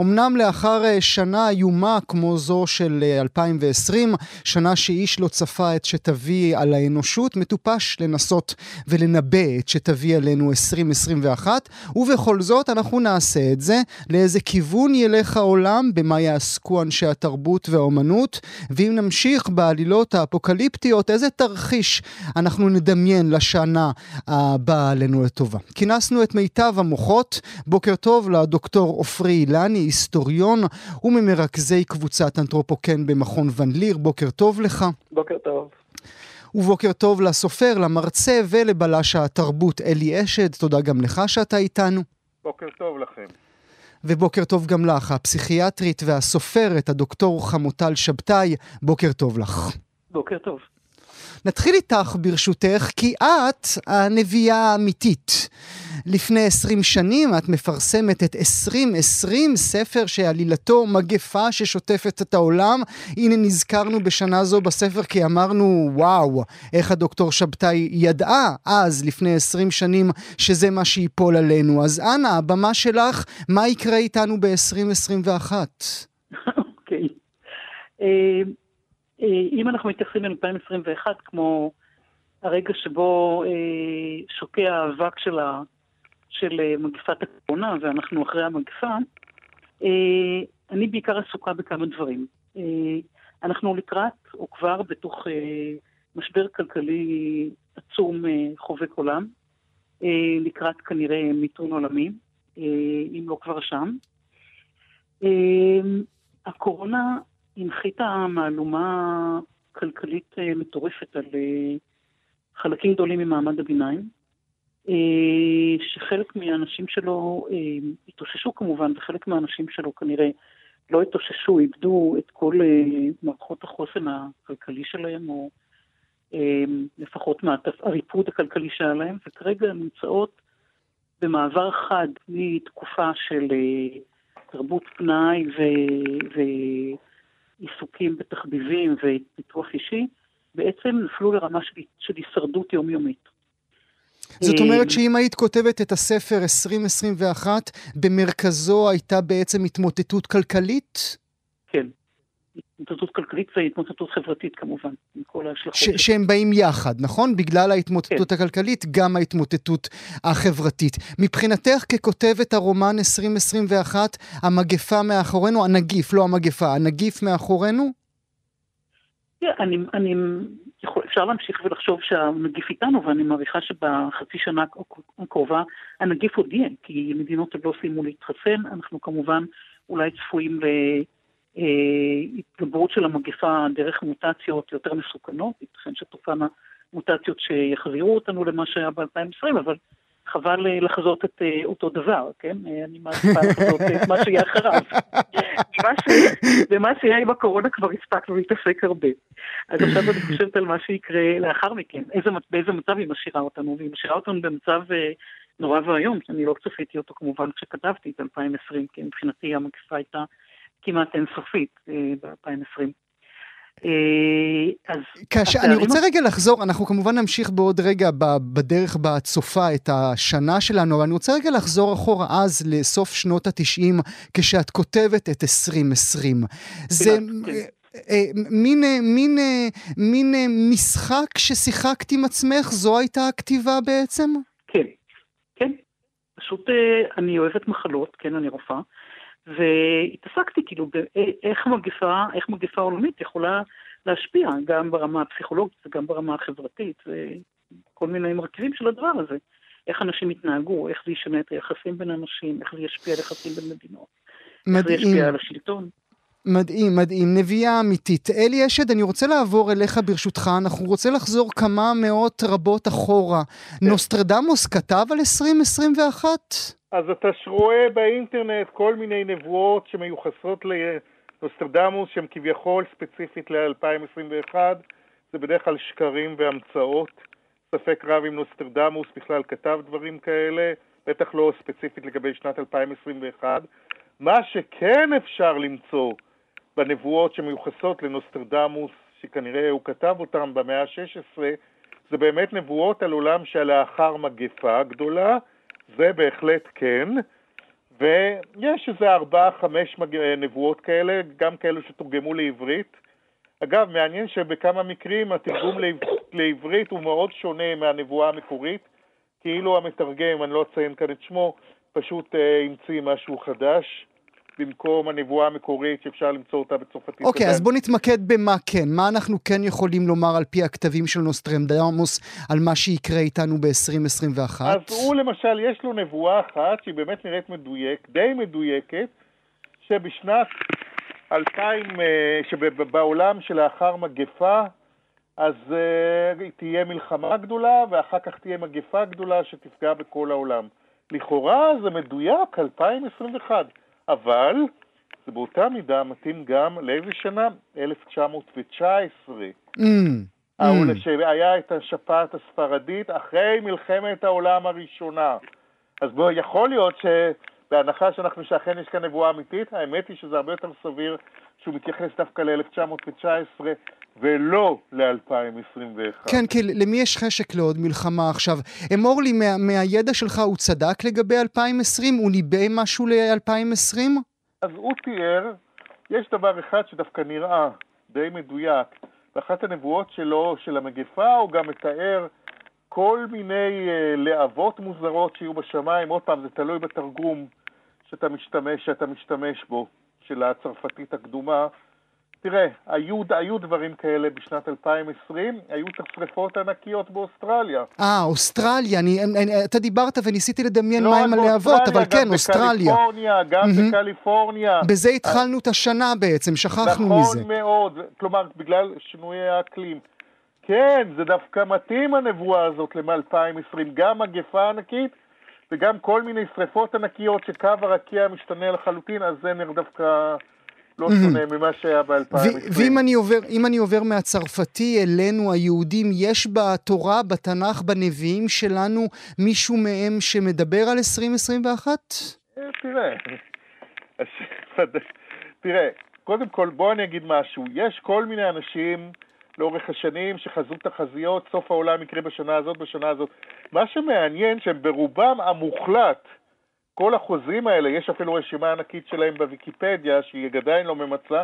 אמנם לאחר אה, שנה איומה כמו זו של 2020, אה, שנה שאיש לא צפה את שתביא על האנושות, מטופש לנסות ולנבא את שתביא עלינו 2021, ובכל זאת אנחנו נעשה את זה. לאיזה כיוון ילך העולם, במה יעסקו אנשי התרבות והאומנות, ואם נמשיך בעלילות האפוקליפטיות, איזה תרחיש אנחנו נדמיין לשנה הבאה עלינו לטובה. כינסנו את מיטב המוחות, בוקר טוב לדוקטור עופרי אילני, היסטוריון וממרכזי קבוצת אנתרופוקן במכון ון ליר. בוקר טוב לך. בוקר טוב. ובוקר טוב לסופר, למרצה ולבלש התרבות אלי אשד. תודה גם לך שאתה איתנו. בוקר טוב לכם. ובוקר טוב גם לך, הפסיכיאטרית והסופרת, הדוקטור חמוטל שבתאי. בוקר טוב לך. בוקר טוב. נתחיל איתך ברשותך, כי את הנביאה האמיתית. לפני עשרים שנים את מפרסמת את עשרים עשרים, ספר שעלילתו מגפה ששוטפת את העולם. הנה נזכרנו בשנה זו בספר כי אמרנו, וואו, איך הדוקטור שבתאי ידעה אז, לפני עשרים שנים, שזה מה שיפול עלינו. אז אנא, הבמה שלך, מה יקרה איתנו ב-2021? אוקיי. אה, אה, אם אנחנו מתייחסים ל-2021 כמו הרגע שבו אה, שוקע האבק של, ה, של אה, מגפת הקורונה ואנחנו אחרי המגפה, אני בעיקר עסוקה בכמה דברים. אנחנו לקראת, או כבר בתוך משבר כלכלי עצום חובק עולם, לקראת כנראה מיתון עולמי, אם לא כבר שם. הקורונה הנחיתה מהלומה כלכלית אה, מטורפת על אה, חלקים גדולים ממעמד הביניים, אה, שחלק מהאנשים שלו התאוששו כמובן, וחלק מהאנשים שלו כנראה לא התאוששו, איבדו את כל מערכות החוסן הכלכלי שלהם, או לפחות הריפוד הכלכלי שהיה להם, וכרגע הן נמצאות במעבר חד מתקופה של תרבות פנאי ו... ו... עיסוקים בתחביבים ופיתוח אישי, בעצם נפלו לרמה של, של הישרדות יומיומית. זאת אומרת שאם היית כותבת את הספר 2021, במרכזו הייתה בעצם התמוטטות כלכלית? כן. התמוטטות כלכלית והתמוטטות חברתית כמובן, עם כל ההשלכות. שהם באים יחד, נכון? בגלל ההתמוטטות כן. הכלכלית, גם ההתמוטטות החברתית. מבחינתך ככותבת הרומן 2021, המגפה מאחורינו, הנגיף, לא המגפה, הנגיף מאחורינו? כן, אני, אני יכול, אפשר להמשיך ולחשוב שהנגיף איתנו, ואני מעריכה שבחצי שנה הקרובה הנגיף עוד יהיה, כי מדינות עוד לא סיימו להתחסן, אנחנו כמובן אולי צפויים ל... אה, התגברות של המגפה דרך מוטציות יותר מסוכנות, ייתכן שתופענה מוטציות שיחזירו אותנו למה שהיה ב-2020, אבל חבל אה, לחזות את אה, אותו דבר, כן? אני מעדיפה לחזות את מה שיהיה אחריו. במה שיהיה עם הקורונה כבר הספקנו להתעסק הרבה. אז עכשיו אני חושבת על מה שיקרה לאחר מכן, איזה, באיזה מצב היא משאירה אותנו, והיא משאירה אותנו במצב נורא ואיום, שאני לא צפיתי אותו כמובן כשכתבתי את 2020, כי מבחינתי המגפה הייתה כמעט אינסופית אה, ב-2020. אה, אז... כאשר, אני רוצה רגע לחזור, אנחנו כמובן נמשיך בעוד רגע בדרך בה צופה את השנה שלנו, אבל אני רוצה רגע לחזור אחורה אז לסוף שנות התשעים, כשאת כותבת את 2020. זה... כן. אה, מין, מין, מין משחק ששיחקת עם עצמך, זו הייתה הכתיבה בעצם? כן, כן. פשוט אני אוהבת מחלות, כן, אני רופאה. והתעסקתי כאילו באיך מגפה, איך מגפה עולמית יכולה להשפיע גם ברמה הפסיכולוגית וגם ברמה החברתית וכל מיני מרכיבים של הדבר הזה. איך אנשים יתנהגו, איך זה ישנה את היחסים בין אנשים, איך זה ישפיע על יחסים בין מדינות, איך זה מדהים. ישפיע על השלטון. מדהים, מדהים, נביאה אמיתית. אלי אשד, אני רוצה לעבור אליך ברשותך, אנחנו רוצים לחזור כמה מאות רבות אחורה. נוסטרדמוס כתב על 2021? אז אתה רואה באינטרנט כל מיני נבואות שמיוחסות לנוסטרדמוס שהן כביכול ספציפית ל-2021, זה בדרך כלל שקרים והמצאות. ספק רב אם נוסטרדמוס בכלל כתב דברים כאלה, בטח לא ספציפית לגבי שנת 2021. מה שכן אפשר למצוא בנבואות שמיוחסות לנוסטרדמוס, שכנראה הוא כתב אותם במאה ה-16, זה באמת נבואות על עולם שלאחר מגפה גדולה, זה בהחלט כן, ויש איזה ארבעה, חמש מג... נבואות כאלה, גם כאלו שתורגמו לעברית. אגב, מעניין שבכמה מקרים התרגום לעב... לעברית הוא מאוד שונה מהנבואה המקורית, כאילו המתרגם, אני לא אציין כאן את שמו, פשוט אה, המציא משהו חדש. במקום הנבואה המקורית שאפשר למצוא אותה בצרפתית. אוקיי, עדיין. אז בוא נתמקד במה כן. מה אנחנו כן יכולים לומר על פי הכתבים של נוסטרדמוס על מה שיקרה איתנו ב-2021? אז הוא למשל, יש לו נבואה אחת שהיא באמת נראית מדויק, די מדויקת, שבשנת 2000, שבעולם שלאחר מגפה, אז uh, תהיה מלחמה גדולה, ואחר כך תהיה מגפה גדולה שתפגע בכל העולם. לכאורה זה מדויק, 2021, אבל זה באותה מידה מתאים גם לאיזה שנה? 1919. Mm, ההוא mm. שהיה את השפעת הספרדית אחרי מלחמת העולם הראשונה. אז בוא, יכול להיות שבהנחה שאנחנו, שאכן יש כאן נבואה אמיתית, האמת היא שזה הרבה יותר סביר שהוא מתייחס דווקא ל-1919 ולא ל-2021. כן, כי למי יש חשק לעוד מלחמה עכשיו? אמור לי, מה, מהידע שלך הוא צדק לגבי 2020? הוא ניבא משהו ל-2020? אז הוא תיאר, יש דבר אחד שדווקא נראה די מדויק. באחת הנבואות שלו, של המגפה, הוא גם מתאר כל מיני uh, להבות מוזרות שיהיו בשמיים. עוד פעם, זה תלוי בתרגום שאתה משתמש, שאתה משתמש בו, של הצרפתית הקדומה. תראה, היו, היו דברים כאלה בשנת 2020, היו את השרפות הענקיות באוסטרליה. אה, אוסטרליה, אני, אני, אתה דיברת וניסיתי לדמיין לא מה רק עם הלהבות, אבל כן, גם אוסטרליה. בקליפורניה, גם מהמם. בקליפורניה. בזה התחלנו את השנה בעצם, שכחנו נכון מזה. מאוד, כלומר, בגלל שינויי האקלים. כן, זה דווקא מתאים הנבואה הזאת ל-2020, גם מגפה ענקית וגם כל מיני שריפות ענקיות שקו הרקיע משתנה לחלוטין, אז זה דווקא לא מהמם. שונה ממה שהיה ו- ב-2020. ואם אני עובר, אני עובר מהצרפתי אלינו היהודים, יש בתורה, בתנ"ך, בנביאים שלנו, מישהו מהם שמדבר על 2021? אה, תראה, תראה, קודם כל בוא אני אגיד משהו, יש כל מיני אנשים לאורך השנים שחזו תחזיות, סוף העולם יקרה בשנה הזאת, בשנה הזאת. מה שמעניין שהם ברובם המוחלט, כל החוזים האלה, יש אפילו רשימה ענקית שלהם בוויקיפדיה, שהיא עדיין לא ממצה,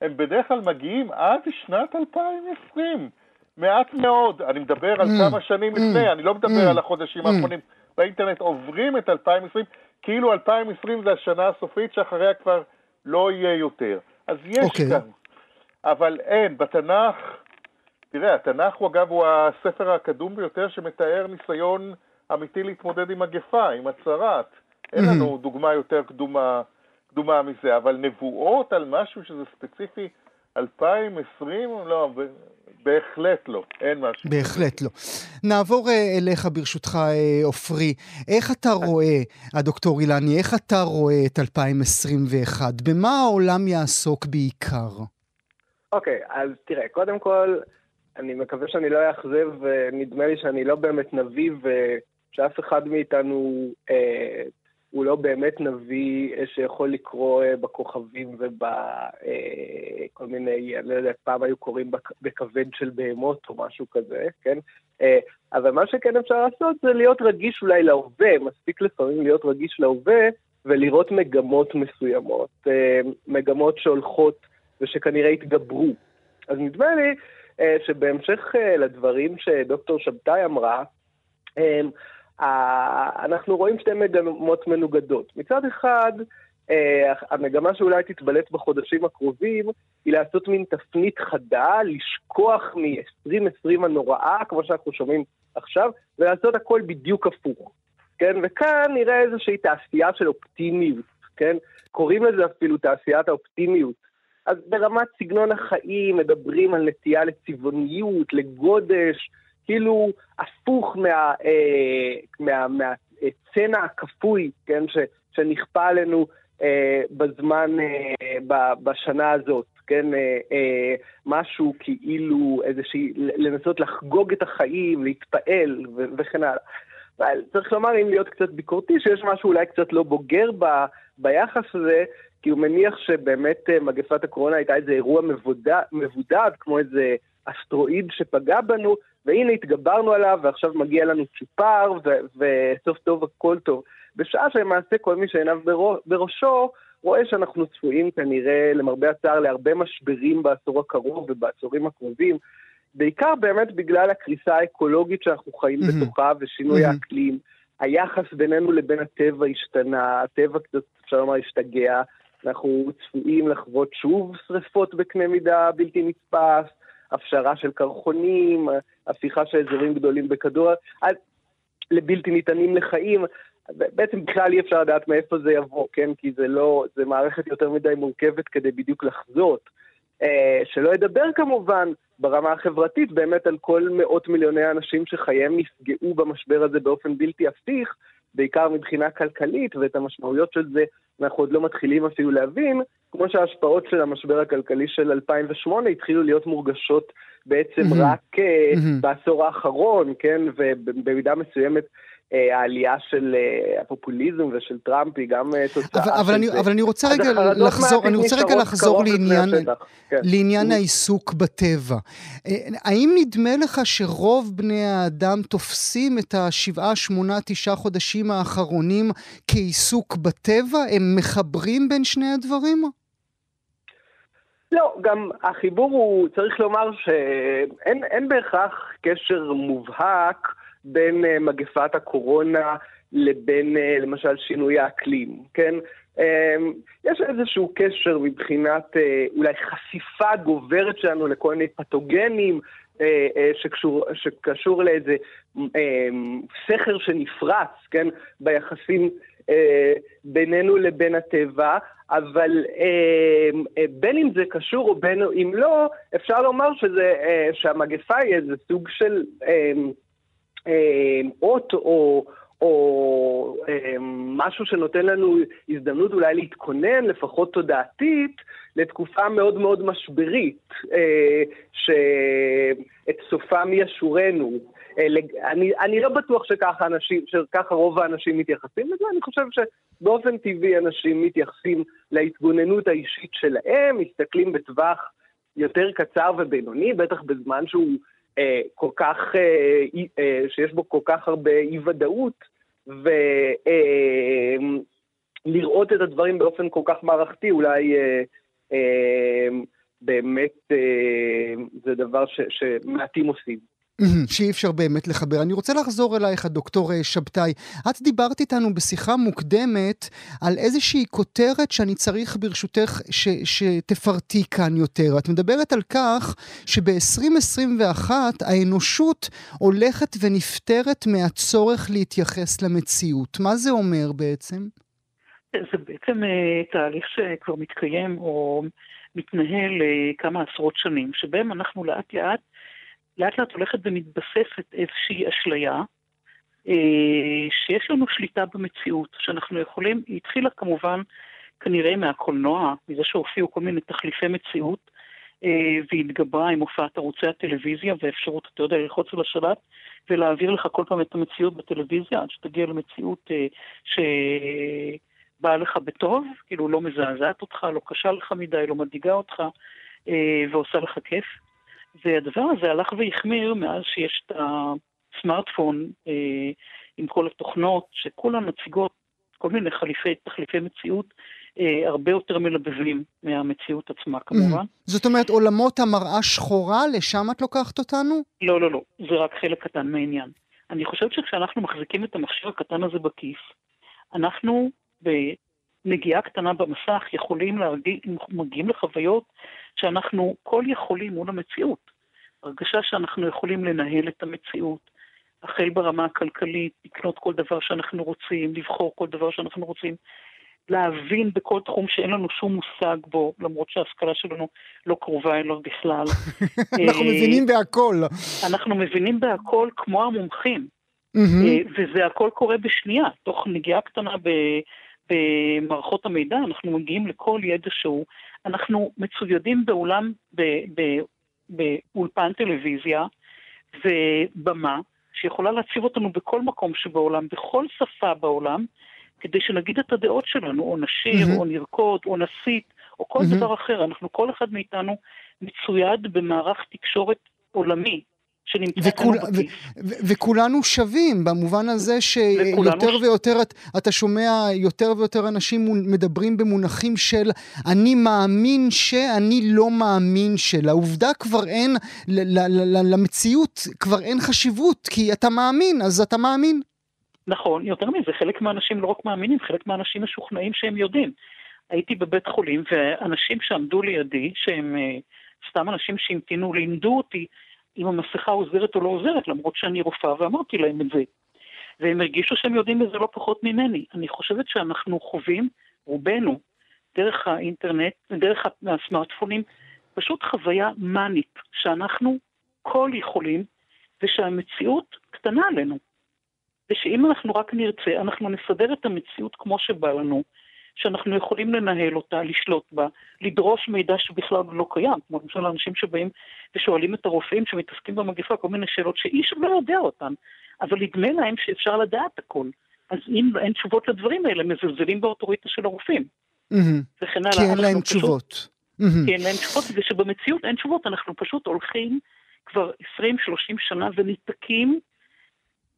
הם בדרך כלל מגיעים עד שנת 2020. מעט מאוד, אני מדבר על Mm, כמה שנים mm, לפני, אני לא מדבר mm, על החודשים. האחרונים. באינטרנט עוברים את 2020, כאילו 2020 זה השנה הסופית שאחריה כבר לא יהיה יותר. אז יש אוקיי. כאן. אבל אין, בתנ"ך, תראה, התנ"ך הוא אגב הוא הספר הקדום ביותר שמתאר ניסיון אמיתי להתמודד עם מגפה, עם הצהרת. אין. לנו דוגמה יותר קדומה, קדומה מזה, אבל נבואות על משהו שזה ספציפי 2020, לא, בהחלט לא, אין משהו. בהחלט לא. נעבור אה, אליך ברשותך, אה, עופרי. איך אתה רואה, הדוקטור אילני, איך אתה רואה את 2021? במה העולם יעסוק בעיקר? אוקיי, אז תראה, קודם כל, אני מקווה שאני לא אאכזב, ונדמה לי שאני לא באמת נביא, ושאף אחד מאיתנו אה, הוא לא באמת נביא אה, שיכול לקרוא אה, בכוכבים ובכל אה, מיני, אני לא יודע, פעם היו קוראים בכבד של בהמות או משהו כזה, כן? אבל מה שכן אפשר לעשות זה להיות רגיש אולי להווה, מספיק לפעמים להיות רגיש להווה ולראות מגמות מסוימות, מגמות שהולכות ושכנראה יתגברו. אז נדמה לי שבהמשך לדברים שדוקטור שבתאי אמרה, אנחנו רואים שתי מגמות מנוגדות. מצד אחד, אה, המגמה שאולי תתבלט בחודשים הקרובים היא לעשות מין תפנית חדה, לשכוח מ-2020 הנוראה, כמו שאנחנו שומעים עכשיו, ולעשות הכל בדיוק הפוך. כן? וכאן נראה איזושהי תעשייה של אופטימיות, כן? קוראים לזה אפילו תעשיית האופטימיות. אז ברמת סגנון החיים מדברים על נטייה לצבעוניות, לגודש, כאילו הפוך מה, אה, מה, מהצנע הכפוי, כן, ש, שנכפה עלינו אה, בזמן, אה, ב, בשנה הזאת, כן, אה, אה, משהו כאילו איזושהי, לנסות לחגוג את החיים, להתפעל ו, וכן הלאה. אבל צריך לומר, אם להיות קצת ביקורתי, שיש משהו אולי קצת לא בוגר ב, ביחס הזה, כי הוא מניח שבאמת אה, מגפת הקורונה הייתה איזה אירוע מבודד, מבודד כמו איזה אסטרואיד שפגע בנו, והנה התגברנו עליו, ועכשיו מגיע לנו צ'ופר, וסוף טוב הכל טוב. בשעה שלמעשה כל מי שעיניו בראשו, רואה שאנחנו צפויים כנראה, למרבה הצער, להרבה משברים בעשור הקרוב ובעשורים הקרובים, בעיקר באמת בגלל הקריסה האקולוגית שאנחנו חיים mm-hmm. בתוכה ושינוי mm-hmm. האקלים. היחס בינינו לבין הטבע השתנה, הטבע קצת, אפשר לומר, השתגע. אנחנו צפויים לחוות שוב שריפות בקנה מידה בלתי נתפס, הפשרה של קרחונים, הפיכה של אזורים גדולים בכדור, לבלתי ניתנים לחיים. בעצם בכלל אי אפשר לדעת מאיפה זה יבוא, כן? כי זה לא, זה מערכת יותר מדי מורכבת כדי בדיוק לחזות. אה, שלא ידבר כמובן ברמה החברתית באמת על כל מאות מיליוני האנשים שחייהם נפגעו במשבר הזה באופן בלתי הפיך, בעיקר מבחינה כלכלית, ואת המשמעויות של זה אנחנו עוד לא מתחילים אפילו להבין, כמו שההשפעות של המשבר הכלכלי של 2008 התחילו להיות מורגשות בעצם mm-hmm. רק mm-hmm. בעשור האחרון, כן, ובמידה מסוימת העלייה של אה, הפופוליזם ושל טראמפ היא גם תוצאה אבל, אבל, אני, אבל אני רוצה רגע לחזור, אני רוצה רגע לחזור לעניין, כן. לעניין העיסוק בטבע. האם נדמה לך שרוב בני האדם תופסים את השבעה, שמונה, תשעה חודשים האחרונים כעיסוק בטבע? הם מחברים בין שני הדברים? לא, גם החיבור הוא, צריך לומר שאין בהכרח קשר מובהק בין uh, מגפת הקורונה לבין uh, למשל שינוי האקלים, כן? Um, יש איזשהו קשר מבחינת uh, אולי חשיפה גוברת שלנו לכל מיני פתוגנים שקשור, שקשור לאיזה סכר שנפרץ, כן? ביחסים בינינו לבין הטבע, אבל בין אם זה קשור או בין אם לא, אפשר לומר שזה, שהמגפה היא איזה סוג של... Uh, אה, אות או, או אה, משהו שנותן לנו הזדמנות אולי להתכונן, לפחות תודעתית, לתקופה מאוד מאוד משברית, אה, שאת סופם ישורנו. אני, אני לא בטוח שככה, אנשים, שככה רוב האנשים מתייחסים לזה, אני חושב שבאופן טבעי אנשים מתייחסים להתגוננות האישית שלהם, מסתכלים בטווח יותר קצר ובינוני, בטח בזמן שהוא כל כך, אה, אה, שיש בו כל כך הרבה אי-ודאות, ולראות את הדברים באופן כל כך מערכתי, אולי באמת זה דבר שמעטים עושים. שאי אפשר באמת לחבר. אני רוצה לחזור אלייך, דוקטור אה, שבתאי. את דיברת איתנו בשיחה מוקדמת על איזושהי כותרת שאני צריך ברשותך ש, שתפרטי כאן יותר. את מדברת על כך שב-2021 האנושות הולכת ונפטרת מהצורך להתייחס למציאות. מה זה אומר בעצם? זה בעצם אה, תהליך שכבר מתקיים או מתנהל אה, כמה עשרות שנים, שבהם אנחנו לאט לאט לאט לאט הולכת ומתבססת איזושהי אשליה, אה, שיש לנו שליטה במציאות, שאנחנו יכולים, היא התחילה כמובן כנראה מהקולנוע, מזה שהופיעו כל מיני תחליפי מציאות, אה, והתגברה עם הופעת ערוצי הטלוויזיה ואפשרות, אתה יודע, ללחוץ על השלט ולהעביר לך כל פעם את המציאות בטלוויזיה, עד שתגיע למציאות אה, שבאה לך בטוב, כאילו לא מזעזעת אותך, לא קשה לך מדי, לא מדאיגה אותך, ועושה לך כיף. והדבר הזה הלך והחמיר מאז שיש את הסמארטפון אה, עם כל התוכנות, שכולן מציגות כל מיני חליפי, תחליפי מציאות אה, הרבה יותר מלבבים מהמציאות עצמה כמובן. Mm. זאת אומרת, עולמות המראה שחורה, לשם את לוקחת אותנו? לא, לא, לא, זה רק חלק קטן מהעניין. אני חושבת שכשאנחנו מחזיקים את המכשיר הקטן הזה בכיס, אנחנו בנגיעה קטנה במסך יכולים להרגיע, מגיעים לחוויות שאנחנו כל יכולים מול המציאות. הרגשה שאנחנו יכולים לנהל את המציאות, החל ברמה הכלכלית, לקנות כל דבר שאנחנו רוצים, לבחור כל דבר שאנחנו רוצים, להבין בכל תחום שאין לנו שום מושג בו, למרות שההשכלה שלנו לא קרובה אליו בכלל. אנחנו אה, מבינים בהכל. אנחנו מבינים בהכל כמו המומחים, אה, וזה הכל קורה בשנייה, תוך נגיעה קטנה ב- במערכות המידע, אנחנו מגיעים לכל ידע שהוא. אנחנו מצוידים באולם, ב- ב- באולפן טלוויזיה ובמה, שיכולה להציב אותנו בכל מקום שבעולם, בכל שפה בעולם, כדי שנגיד את הדעות שלנו, או נשיר, מהמם. או נרקוד, או נסית, או כל מהמם. דבר אחר. אנחנו, כל אחד מאיתנו מצויד במערך תקשורת עולמי, שנמצא וכול, ו, בכיס. ו, וכולנו שווים במובן הזה שיותר ש- ויותר את, אתה שומע יותר ויותר אנשים מדברים במונחים של אני מאמין שאני לא מאמין של. העובדה כבר אין, ל, ל, ל, ל, למציאות כבר אין חשיבות, כי אתה מאמין, אז אתה מאמין. נכון, יותר מזה, חלק מהאנשים לא רק מאמינים, חלק מהאנשים משוכנעים שהם יודעים. הייתי בבית חולים, ואנשים שעמדו לידי, שהם אה, סתם אנשים שהמתינו, לימדו אותי אם המסכה עוזרת או לא עוזרת, למרות שאני רופאה, ואמרתי להם את זה. והם הרגישו שהם יודעים את זה לא פחות ממני. אני חושבת שאנחנו חווים, רובנו, דרך האינטרנט, דרך הסמארטפונים, פשוט חוויה מאנית, שאנחנו כל יכולים, ושהמציאות קטנה עלינו. ושאם אנחנו רק נרצה, אנחנו נסדר את המציאות כמו שבא לנו, שאנחנו יכולים לנהל אותה, לשלוט בה, לדרוש מידע שבכלל לא קיים, כמו למשל אנשים שבאים ושואלים את הרופאים שמתעסקים במגפה כל מיני שאלות שאיש לא יודע אותן, אבל נדמה להם שאפשר לדעת הכל. אז אם אין תשובות לדברים האלה, מזלזלים באוטוריטה של הרופאים. וכן הלאה. כי אין להם פשוט- תשובות. כי אין להם תשובות, ושבמציאות אין תשובות, אנחנו פשוט הולכים כבר 20-30 שנה וניתקים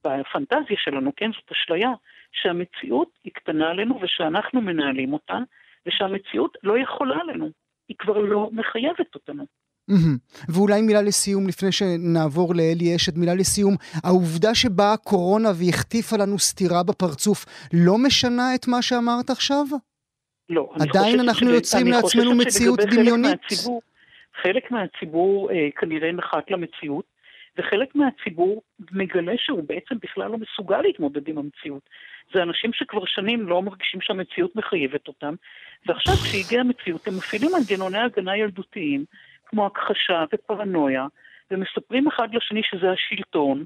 בפנטזיה שלנו, כן, זאת אשליה, שהמציאות היא קטנה עלינו ושאנחנו מנהלים אותה, ושהמציאות לא יכולה עלינו, היא כבר לא מחייבת אותנו. מהמם. ואולי מילה לסיום, לפני שנעבור לאלי אשד, מילה לסיום. העובדה שבאה הקורונה והחטיפה לנו סטירה בפרצוף, לא משנה את מה שאמרת עכשיו? לא, עדיין אנחנו של- יוצרים לעצמנו מציאות שלגבי חלק דמיונית? מהציבור, חלק מהציבור אה, כנראה נחת למציאות, וחלק מהציבור מגלה שהוא בעצם בכלל לא מסוגל להתמודד עם המציאות. זה אנשים שכבר שנים לא מרגישים שהמציאות מחייבת אותם, ועכשיו כשהגיעה המציאות הם מפעילים מנגנוני הגנה ילדותיים, כמו הכחשה ופרנויה, ומספרים אחד לשני שזה השלטון,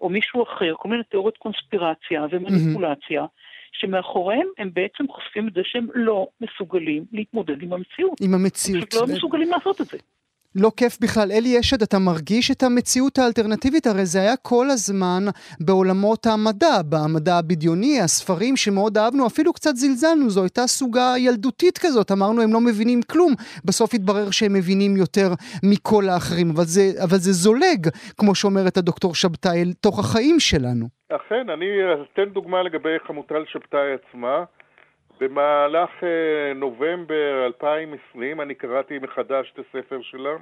או מישהו אחר, כל מיני תיאוריות קונספירציה ומניפולציה, שמאחוריהם הם בעצם חושפים את זה שהם לא מסוגלים להתמודד עם המציאות. עם הם המציאות. פשוט לא מסוגלים לעשות את זה. לא כיף בכלל. אלי אשד, אתה מרגיש את המציאות האלטרנטיבית? הרי זה היה כל הזמן בעולמות המדע, במדע הבדיוני, הספרים שמאוד אהבנו, אפילו קצת זלזלנו, זו הייתה סוגה ילדותית כזאת, אמרנו הם לא מבינים כלום, בסוף התברר שהם מבינים יותר מכל האחרים, אבל זה, אבל זה זולג, כמו שאומרת הדוקטור שבתאי, תוך החיים שלנו. אכן, אני אתן דוגמה לגבי חמוטל שבתאי עצמה. במהלך אה, נובמבר 2020 אני קראתי מחדש את הספר שלה.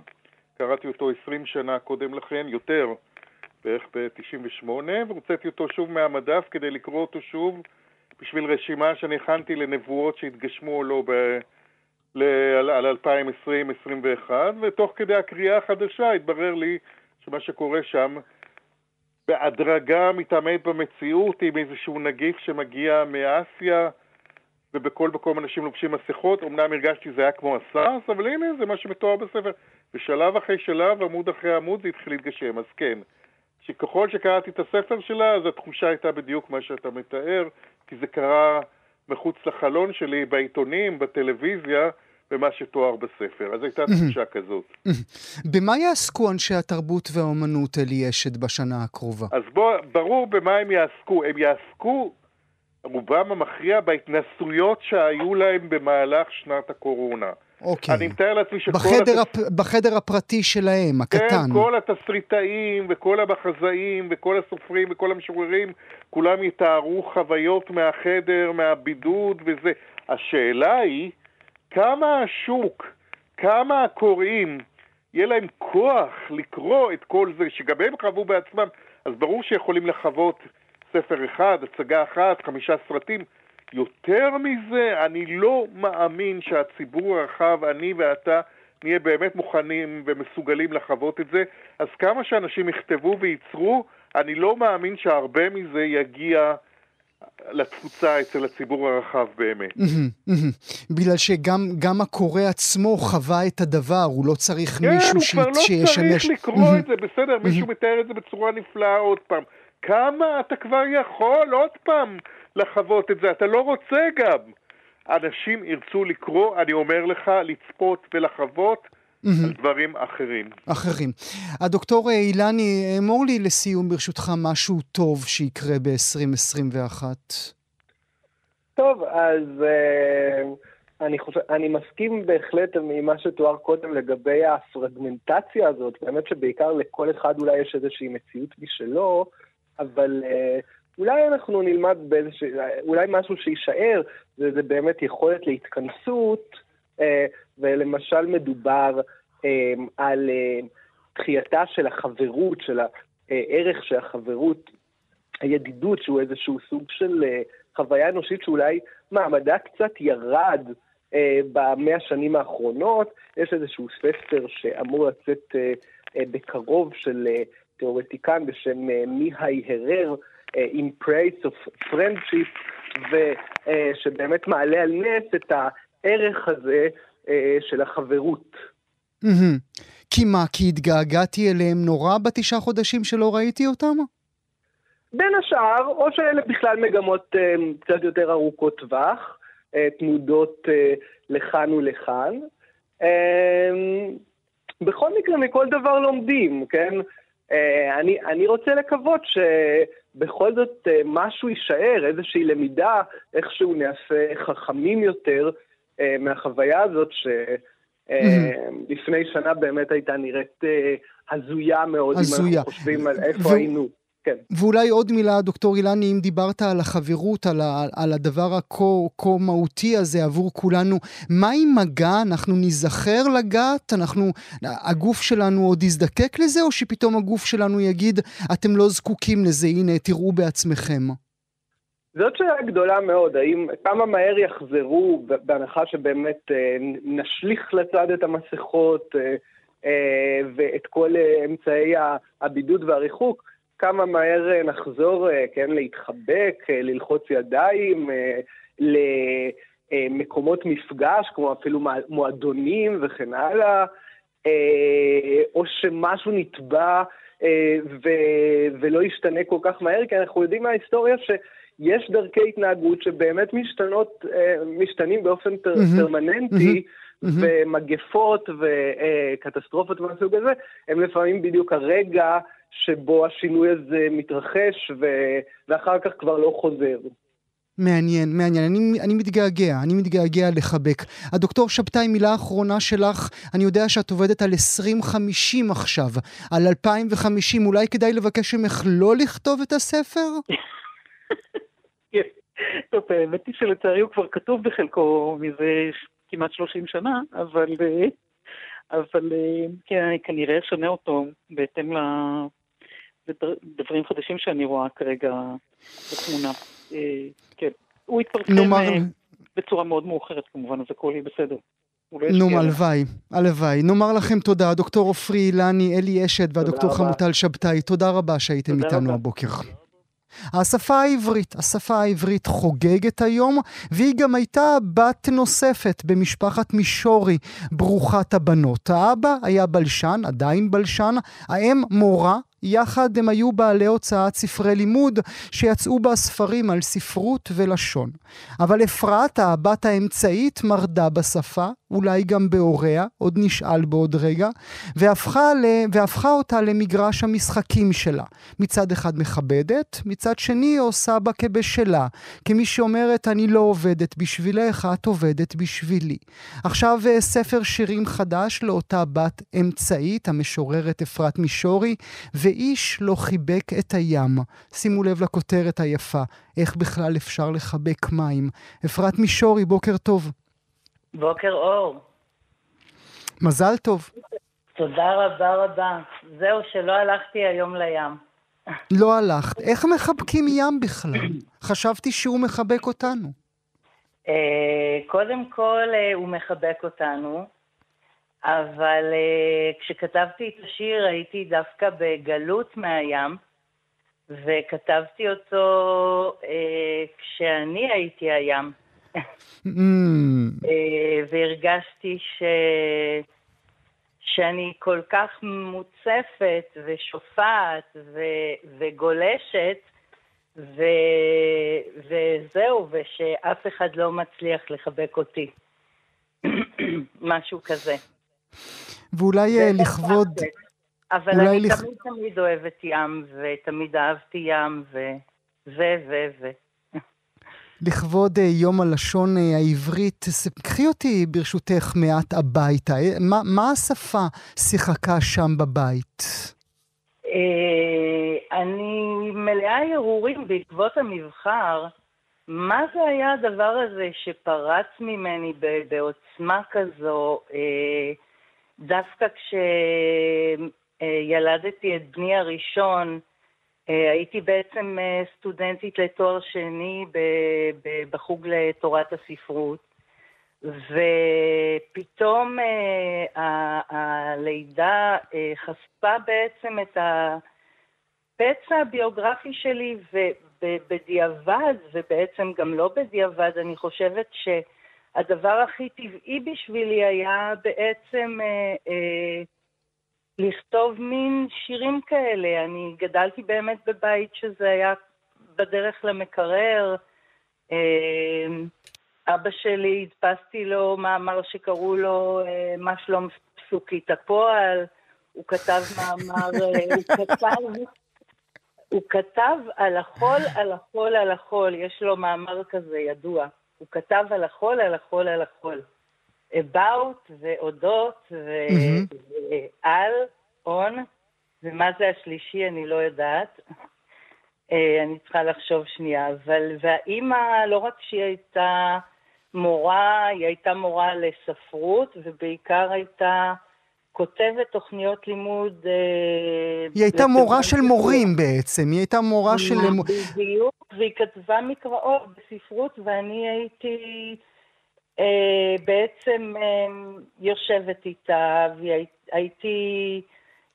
קראתי אותו 20 שנה קודם לכן, יותר, בערך ב-98, והוצאתי אותו שוב מהמדף כדי לקרוא אותו שוב בשביל רשימה שאני הכנתי לנבואות שהתגשמו או לא ב- ל- על, על 2020-2021, ותוך כדי הקריאה החדשה התברר לי שמה שקורה שם בהדרגה מתעמת במציאות עם איזשהו נגיף שמגיע מאסיה, ובכל מקום אנשים לובשים מסכות. אמנם הרגשתי שזה היה כמו הסארס, אבל הנה, זה מה שמתואר בספר. ושלב אחרי שלב, עמוד אחרי עמוד, זה התחיל להתגשם. אז כן, שככל שקראתי את הספר שלה, אז התחושה הייתה בדיוק מה שאתה מתאר, כי זה קרה מחוץ לחלון שלי, בעיתונים, בטלוויזיה, במה שתואר בספר. אז הייתה תחושה כזאת. במה יעסקו אנשי התרבות והאומנות, אלי אשד, בשנה הקרובה? אז בוא, ברור במה הם יעסקו. הם יעסקו, רובם המכריע, בהתנסויות שהיו להם במהלך שנת הקורונה. אוקיי. אני מתאר לעצמי שכל... בחדר, התס... הפ... בחדר הפרטי שלהם, הקטן. כן, כל התסריטאים וכל המחזאים וכל הסופרים וכל המשוררים, כולם יתארו חוויות מהחדר, מהבידוד וזה. השאלה היא, כמה השוק, כמה הקוראים, יהיה להם כוח לקרוא את כל זה, שגם הם חוו בעצמם, אז ברור שיכולים לחוות ספר אחד, הצגה אחת, חמישה סרטים. יותר מזה, אני לא מאמין שהציבור הרחב, אני ואתה, נהיה באמת מוכנים ומסוגלים לחוות את זה. אז כמה שאנשים יכתבו וייצרו, אני לא מאמין שהרבה מזה יגיע לתפוצה אצל הציבור הרחב באמת. בגלל שגם הקורא עצמו חווה את הדבר, הוא לא צריך כן, מישהו שישמש... כן, הוא כבר לא צריך לקרוא את זה, בסדר, מישהו מתאר את זה בצורה נפלאה עוד פעם. כמה אתה כבר יכול עוד פעם לחוות את זה? אתה לא רוצה גם. אנשים ירצו לקרוא, אני אומר לך, לצפות ולחוות. על דברים אחרים. אחרים. הדוקטור אילני, אמור לי לסיום ברשותך משהו טוב שיקרה ב-2021. טוב, אז uh, אני, חושב, אני מסכים בהחלט עם מה שתואר קודם לגבי הפרגמנטציה הזאת, באמת שבעיקר לכל אחד אולי יש איזושהי מציאות משלו, אבל uh, אולי אנחנו נלמד באיזשהו, אולי משהו שיישאר, זה, זה באמת יכולת להתכנסות, אה, ולמשל מדובר אה, על אה, תחייתה של החברות, של הערך של החברות, הידידות, שהוא איזשהו סוג של חוויה אנושית שאולי מעמדה קצת ירד במאה השנים האחרונות. יש איזשהו ספר שאמור לצאת בקרוב של תיאורטיקן בשם מיהי הרר, In Praise of Friendship, ושבאמת מעלה על נס את הערך הזה אה, של החברות. כי מה, כי התגעגעתי אליהם נורא בתשעה חודשים שלא ראיתי אותם? בין השאר, או שאלה בכלל מגמות אה, קצת יותר ארוכות טווח, אה, תנודות אה, לכאן ולכאן. אה, בכל מקרה, מכל דבר לומדים, כן? אה, אני, אני רוצה לקוות שבכל זאת אה, משהו יישאר, איזושהי למידה, איכשהו נעשה חכמים יותר אה, מהחוויה הזאת, שלפני שנה באמת הייתה נראית הזויה מאוד, הזויה. אם אנחנו חושבים על איפה ו... היינו. כן. ואולי עוד מילה, דוקטור אילני, אם דיברת על החברות, על, ה, על הדבר הכה מהותי הזה עבור כולנו, מה עם מגע? אנחנו ניזכר לגעת? אנחנו, הגוף שלנו עוד יזדקק לזה, או שפתאום הגוף שלנו יגיד, אתם לא זקוקים לזה, הנה, תראו בעצמכם? זאת שאלה גדולה מאוד, האם כמה מהר יחזרו, בהנחה שבאמת אה, נשליך לצד את המסכות אה, אה, ואת כל אמצעי הבידוד והריחוק, כמה מהר אה, נחזור, אה, כן, להתחבק, אה, ללחוץ ידיים, למקומות מפגש, כמו אפילו מועדונים וכן הלאה, או שמשהו נתבע ו- ולא ישתנה כל כך מהר, כי אנחנו יודעים מההיסטוריה שיש דרכי התנהגות שבאמת משתנות, משתנים באופן פר- mm-hmm. פרמננטי, mm-hmm. ומגפות וקטסטרופות מהסוג הזה, הם לפעמים בדיוק הרגע שבו השינוי הזה מתרחש ו... ואחר כך כבר לא חוזר. מעניין, מעניין. אני, אני מתגעגע, אני מתגעגע לחבק. הדוקטור שבתאי, מילה אחרונה שלך, אני יודע שאת עובדת על 2050 עכשיו, על 2050, אולי כדאי לבקש ממך לא לכתוב את הספר? טוב, האמת היא שלצערי הוא כבר כתוב בחלקו מזה כמעט 30 שנה, אבל, אבל כן, אני כנראה אשנה אותו בהתאם ודברים חדשים שאני רואה כרגע בתמונה. אה, כן. הוא התפרסם. אה, בצורה מאוד מאוחרת כמובן, אז הכל יהיה בסדר. לא נו, הלוואי, הלוואי. נאמר לכם תודה, דוקטור עופרי אילני, אלי אשד והדוקטור חמוטל שבתאי, תודה רבה שהייתם איתנו הבוקר. השפה העברית, השפה העברית חוגגת היום, והיא גם הייתה בת נוספת במשפחת מישורי, ברוכת הבנות. האבא היה בלשן, עדיין בלשן, האם מורה, יחד הם היו בעלי הוצאת ספרי לימוד שיצאו בה ספרים על ספרות ולשון. אבל אפרת, הבת האמצעית, מרדה בשפה, אולי גם בהוריה, עוד נשאל בעוד רגע, והפכה, ל... והפכה אותה למגרש המשחקים שלה. מצד אחד מכבדת, מצד שני עושה בה כבשלה, כמי שאומרת אני לא עובדת בשבילך, את עובדת בשבילי. עכשיו אה, ספר שירים חדש לאותה בת אמצעית, המשוררת אפרת מישורי, ואיש לא חיבק את הים. שימו לב לכותרת היפה, איך בכלל אפשר לחבק מים. אפרת מישורי, בוקר טוב. בוקר אור. מזל טוב. תודה רבה רבה. זהו, שלא הלכתי היום לים. לא הלכת. איך מחבקים ים בכלל? חשבתי שהוא מחבק אותנו. אה, קודם כל, אה, הוא מחבק אותנו, אבל uh, כשכתבתי את השיר הייתי דווקא בגלות מהים, וכתבתי אותו uh, כשאני הייתי הים. Mm, uh, והרגשתי ש... שאני כל כך מוצפת ושופעת ו... וגולשת, ו... וזהו, ושאף אחד לא מצליח לחבק אותי. משהו כזה. ואולי אה, לכבוד... אבל אני לכ- תמיד תמיד אוהבת ים, ותמיד אהבתי ים, ו... ו... ו... ו... לכבוד אה, יום הלשון אה, העברית, קחי אותי ברשותך מעט הביתה. מה, מה השפה שיחקה שם בבית? אני מלאה הרהורים בעקבות המבחר. מה זה היה הדבר הזה שפרץ ממני בעוצמה כזו, אה, דווקא כשילדתי את בני הראשון, אה, הייתי בעצם אה, סטודנטית לתואר שני בחוג לתורת הספרות, ופתאום אה, הלידה חשפה בעצם את הפצע הביוגרפי שלי, ובדיעבד, ובעצם גם לא בדיעבד, אני חושבת שהדבר הכי טבעי בשבילי היה בעצם אה, אה, לכתוב מין שירים כאלה. אני גדלתי באמת בבית שזה היה בדרך למקרר. אה, אבא שלי, הדפסתי לו מאמר שקראו לו אה, מה שלום פסוקית הפועל. הוא כתב מאמר, אה, הוא כתב, הוא כתב על החול, על החול, על החול. יש לו מאמר כזה ידוע. הוא כתב על החול, על החול, על החול. about ואודות. ועל, on, ומה זה השלישי אני לא יודעת. אה, אני צריכה לחשוב שנייה, אבל, והאימא, לא רק שהיא הייתה מורה, היא הייתה מורה לספרות, ובעיקר הייתה כותבת תוכניות לימוד. אה, היא הייתה מורה של מורים בעצם, היא הייתה מורה של... בדיוק, והיא כתבה מקראות בספרות, ואני הייתי אה, בעצם אה, יושבת איתה, והייתי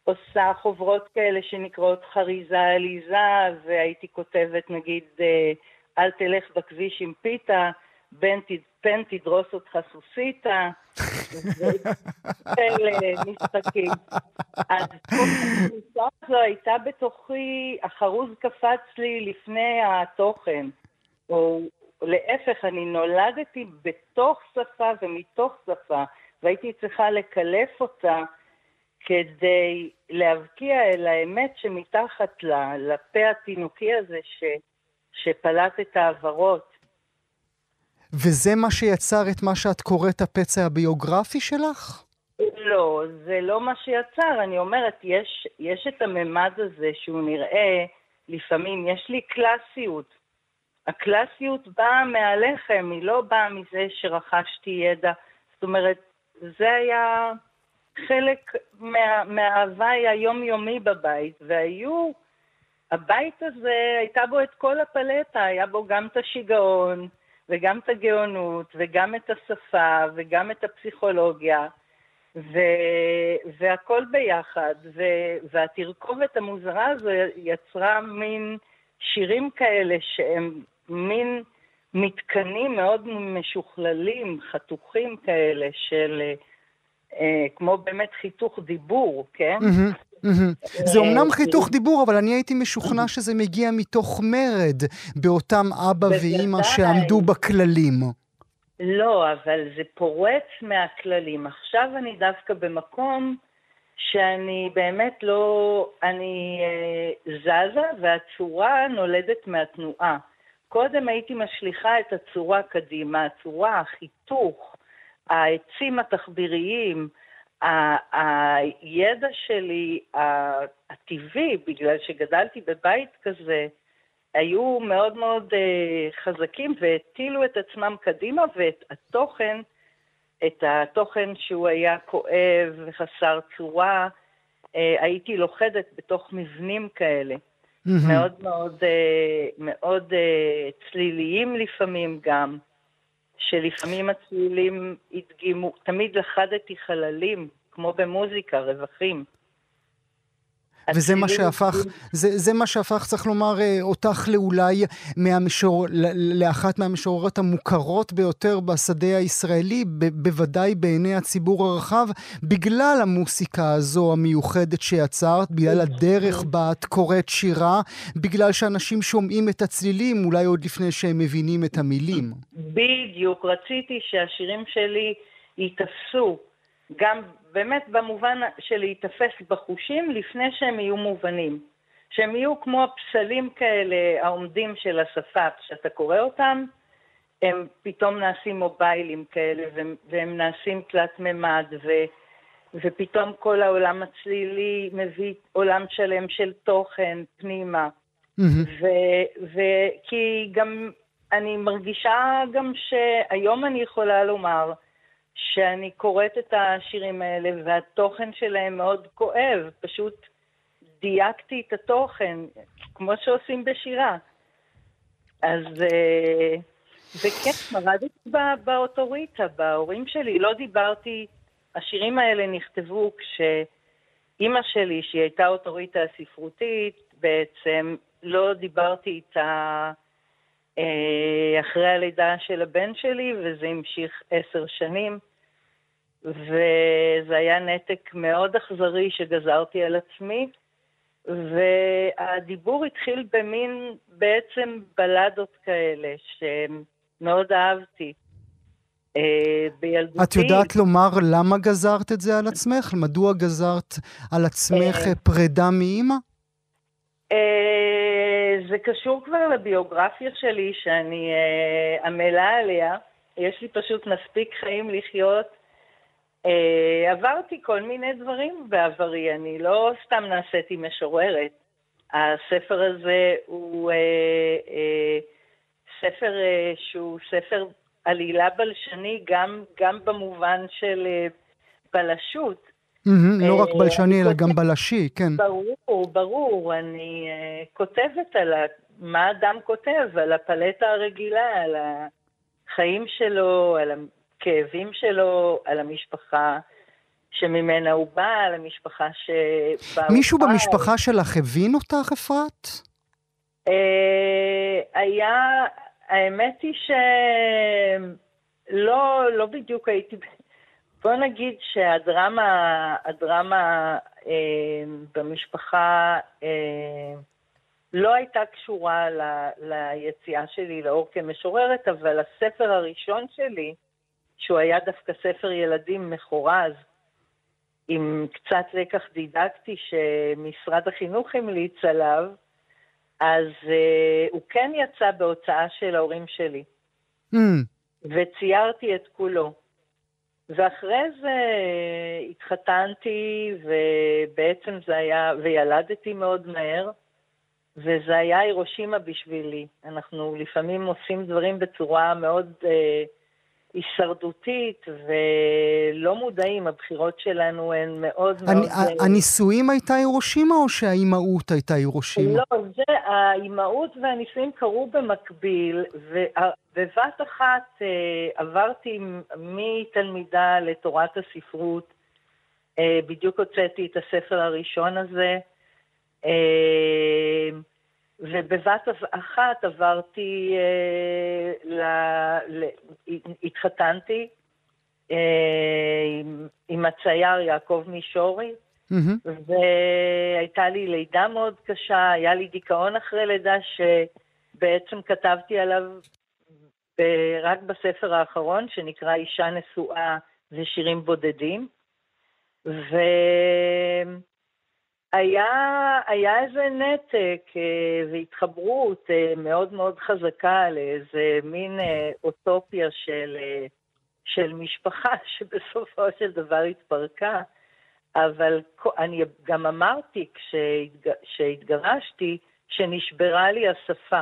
עושה חוברות כאלה שנקראות חריזה עליזה, והייתי כותבת נגיד, אה, אל תלך בכביש עם פיתה, בן ת- פן תדרוס אותך סוסיתא, כאלה משחקים. אז כל הקבוצה הזו הייתה בתוכי, החרוז קפץ לי לפני התוכן. או להפך, אני נולדתי בתוך שפה ומתוך שפה, והייתי צריכה לקלף אותה כדי להבקיע אל האמת שמתחת לה, לפה התינוקי הזה ש, שפלט את העברות. וזה מה שיצר את מה שאת קוראת הפצע הביוגרפי שלך? לא, זה לא מה שיצר. אני אומרת, יש, יש את הממד הזה שהוא נראה, לפעמים יש לי קלאסיות. הקלאסיות באה מהלחם, היא לא באה מזה שרכשתי ידע. זאת אומרת, זה היה חלק מה, מההוואי היומיומי בבית, והיו, הבית הזה, הייתה בו את כל הפלטה, היה בו גם את השיגעון, וגם את הגאונות, וגם את השפה, וגם את הפסיכולוגיה, ו... והכל ביחד, ו... והתרכובת המוזרה הזו יצרה מין שירים כאלה שהם מין מתקנים מאוד משוכללים, חתוכים כאלה, של כמו באמת חיתוך דיבור, כן? זה אה, אומנם אה, חיתוך דיבור, אבל אני הייתי משוכנע שזה מגיע מתוך מרד באותם אבא ואימא. שעמדו בכללים. לא, אבל זה פורץ מהכללים. עכשיו אני דווקא במקום שאני באמת לא... אני אה, זזה והצורה נולדת מהתנועה. קודם הייתי משליכה את הצורה קדימה, הצורה, החיתוך, העצים התחביריים, הידע שלי הטבעי, בגלל שגדלתי בבית כזה, היו מאוד מאוד uh, חזקים והטילו את עצמם קדימה ואת התוכן, את התוכן שהוא היה כואב וחסר צורה, uh, הייתי לוכדת בתוך מבנים כאלה. מהמם. מאוד מאוד, אה, מאוד אה, צליליים לפעמים גם, שלפעמים הצלילים הדגימו, תמיד לכדתי חללים כמו במוזיקה, רווחים. וזה מה שהפך, זה, זה מה שהפך, צריך לומר, אה, אותך לאולי מהמשור, לאחת מהמשוררות המוכרות ביותר בשדה הישראלי, ב- בוודאי בעיני הציבור הרחב, בגלל המוסיקה הזו המיוחדת שיצרת, בגלל הדרך בה את קוראת שירה, בגלל שאנשים שומעים את הצלילים, אולי עוד לפני שהם מבינים את המילים. בדיוק, רציתי שהשירים שלי ייתפסו, גם באמת במובן של להיתפס בחושים לפני שהם יהיו מובנים. שהם יהיו כמו הפסלים כאלה העומדים של השפה, כשאתה קורא אותם, הם פתאום נעשים מוביילים כאלה, והם, והם נעשים תלת מימד, ו, ופתאום כל העולם הצלילי מביא עולם שלם של תוכן פנימה. מהמם. ו- ו- כי גם אני מרגישה גם שהיום אני יכולה לומר שאני קוראת את השירים האלה והתוכן שלהם מאוד כואב, פשוט דייקתי את התוכן, כמו שעושים בשירה. אז... וכן, מרדתי ב- באוטוריטה, בהורים שלי, לא דיברתי, השירים האלה נכתבו כשאימא שלי, שהיא הייתה אוטוריטה הספרותית, בעצם לא דיברתי איתה אה, אחרי הלידה של הבן שלי, וזה המשיך עשר שנים, וזה היה נתק מאוד אכזרי שגזרתי על עצמי, והדיבור התחיל במין בעצם בלדות כאלה, שמאוד אהבתי. אה, בילדותי... את יודעת לומר למה גזרת את זה על עצמך? מדוע גזרת על עצמך אה. פרידה מאימא? אה, זה קשור כבר לביוגרפיה שלי, שאני עמלה עליה. יש לי פשוט מספיק חיים לחיות. אה, עברתי כל מיני דברים בעברי, אני לא סתם נעשיתי משוררת. הספר הזה הוא אה, אה, ספר אה, שהוא ספר עלילה בלשני, גם, גם במובן של אה, בלשות. מהמם, לא רק אה, בלשני, אני אלא גם בלשי, כן. ברור, ברור. אני uh, כותבת על ה... מה אדם כותב, על הפלטה הרגילה, על החיים שלו, על הכאבים שלו, על המשפחה שממנה הוא בא, על המשפחה שבה הוא מישהו חי. במשפחה שלך הבין אותך, אפרת? Uh, היה, האמת היא שלא לא בדיוק הייתי... בוא נגיד שהדרמה הדרמה אה, במשפחה אה, לא הייתה קשורה ל, ליציאה שלי לאור כמשוררת, אבל הספר הראשון שלי, שהוא היה דווקא ספר ילדים מחורז, עם קצת לקח דידקטי שמשרד החינוך המליץ עליו, אז אה, הוא כן יצא בהוצאה של ההורים שלי, אמ, וציירתי את כולו. ואחרי זה התחתנתי, ובעצם זה היה, וילדתי מאוד מהר, וזה היה הירושימה בשבילי. אנחנו לפעמים עושים דברים בצורה מאוד אה, הישרדותית, ולא מודעים, הבחירות שלנו הן מאוד מאוד... אני- אה, הנישואים הייתה הירושימה או שהאימהות הייתה הירושימה? לא, זה, האימהות והנישואים קרו במקביל, ובבת אחת אה, עברתי מתלמידה לתורת הספרות, אה, בדיוק הוצאתי את הספר הראשון הזה, ובבת אחת עברתי, אה, ל, ל, התחתנתי אה, עם, עם הצייר יעקב מישורי, מהמם. והייתה לי לידה מאוד קשה, היה לי דיכאון אחרי לידה שבעצם כתבתי עליו ב- רק בספר האחרון, שנקרא אישה נשואה ושירים בודדים. והיה היה איזה נתק אה, והתחברות אה, מאוד מאוד חזקה לאיזה מין אה, אוטופיה של, של משפחה שבסופו של דבר התפרקה. אבל אני גם אמרתי כשהתג- כשהתגרשתי, שנשברה לי השפה.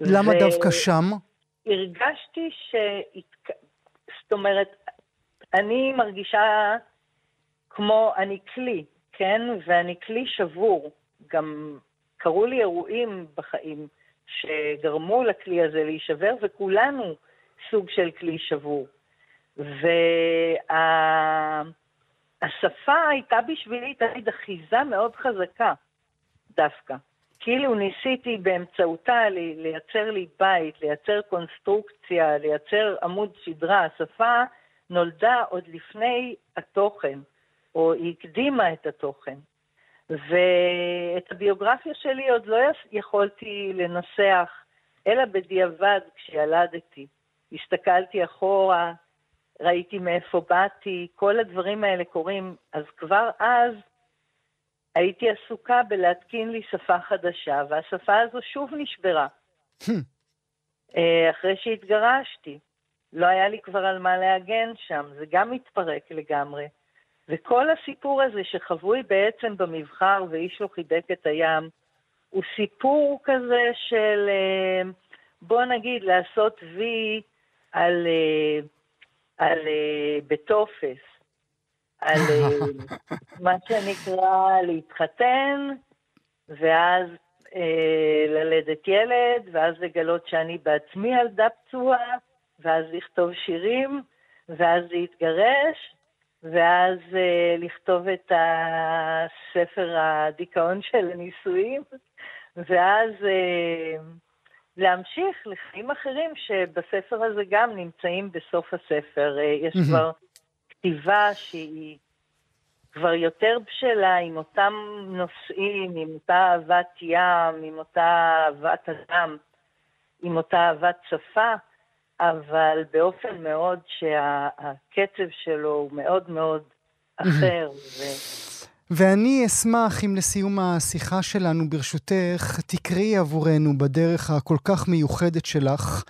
למה ו- דווקא שם? הרגשתי ש... זאת אומרת, אני מרגישה כמו, אני כלי, כן? ואני כלי שבור. גם קרו לי אירועים בחיים שגרמו לכלי הזה להישבר, וכולנו סוג של כלי שבור. והשפה הייתה בשבילי תמיד אחיזה מאוד חזקה, דווקא. כאילו ניסיתי באמצעותה לייצר לי בית, לייצר קונסטרוקציה, לייצר עמוד שדרה. השפה נולדה עוד לפני התוכן, או היא הקדימה את התוכן. ואת הביוגרפיה שלי עוד לא יכולתי לנסח, אלא בדיעבד כשילדתי. הסתכלתי אחורה, ראיתי מאיפה באתי, כל הדברים האלה קורים, אז כבר אז הייתי עסוקה בלהתקין לי שפה חדשה, והשפה הזו שוב נשברה. אה, אחרי שהתגרשתי. לא היה לי כבר על מה להגן שם, זה גם התפרק לגמרי. וכל הסיפור הזה שחבוי בעצם במבחר ואיש לא חיבק את הים, הוא סיפור כזה של, אה, בוא נגיד, לעשות וי על, אה, על, בטופס. על אה, מה שנקרא להתחתן, ואז אה, ללדת ילד, ואז לגלות שאני בעצמי ילדה פצועה, ואז לכתוב שירים, ואז להתגרש, ואז אה, לכתוב את הספר הדיכאון של הנישואים, ואז אה, להמשיך לחיים אחרים שבספר הזה גם נמצאים בסוף הספר. אה, יש כבר כתיבה שהיא כבר יותר בשלה עם אותם נושאים, עם אותה אהבת ים, עם אותה אהבת אדם, עם אותה אהבת שפה, אבל באופן מאוד שהקצב שלו הוא מאוד מאוד אחר. ו... ואני אשמח אם לסיום השיחה שלנו, ברשותך, תקראי עבורנו בדרך הכל כך מיוחדת שלך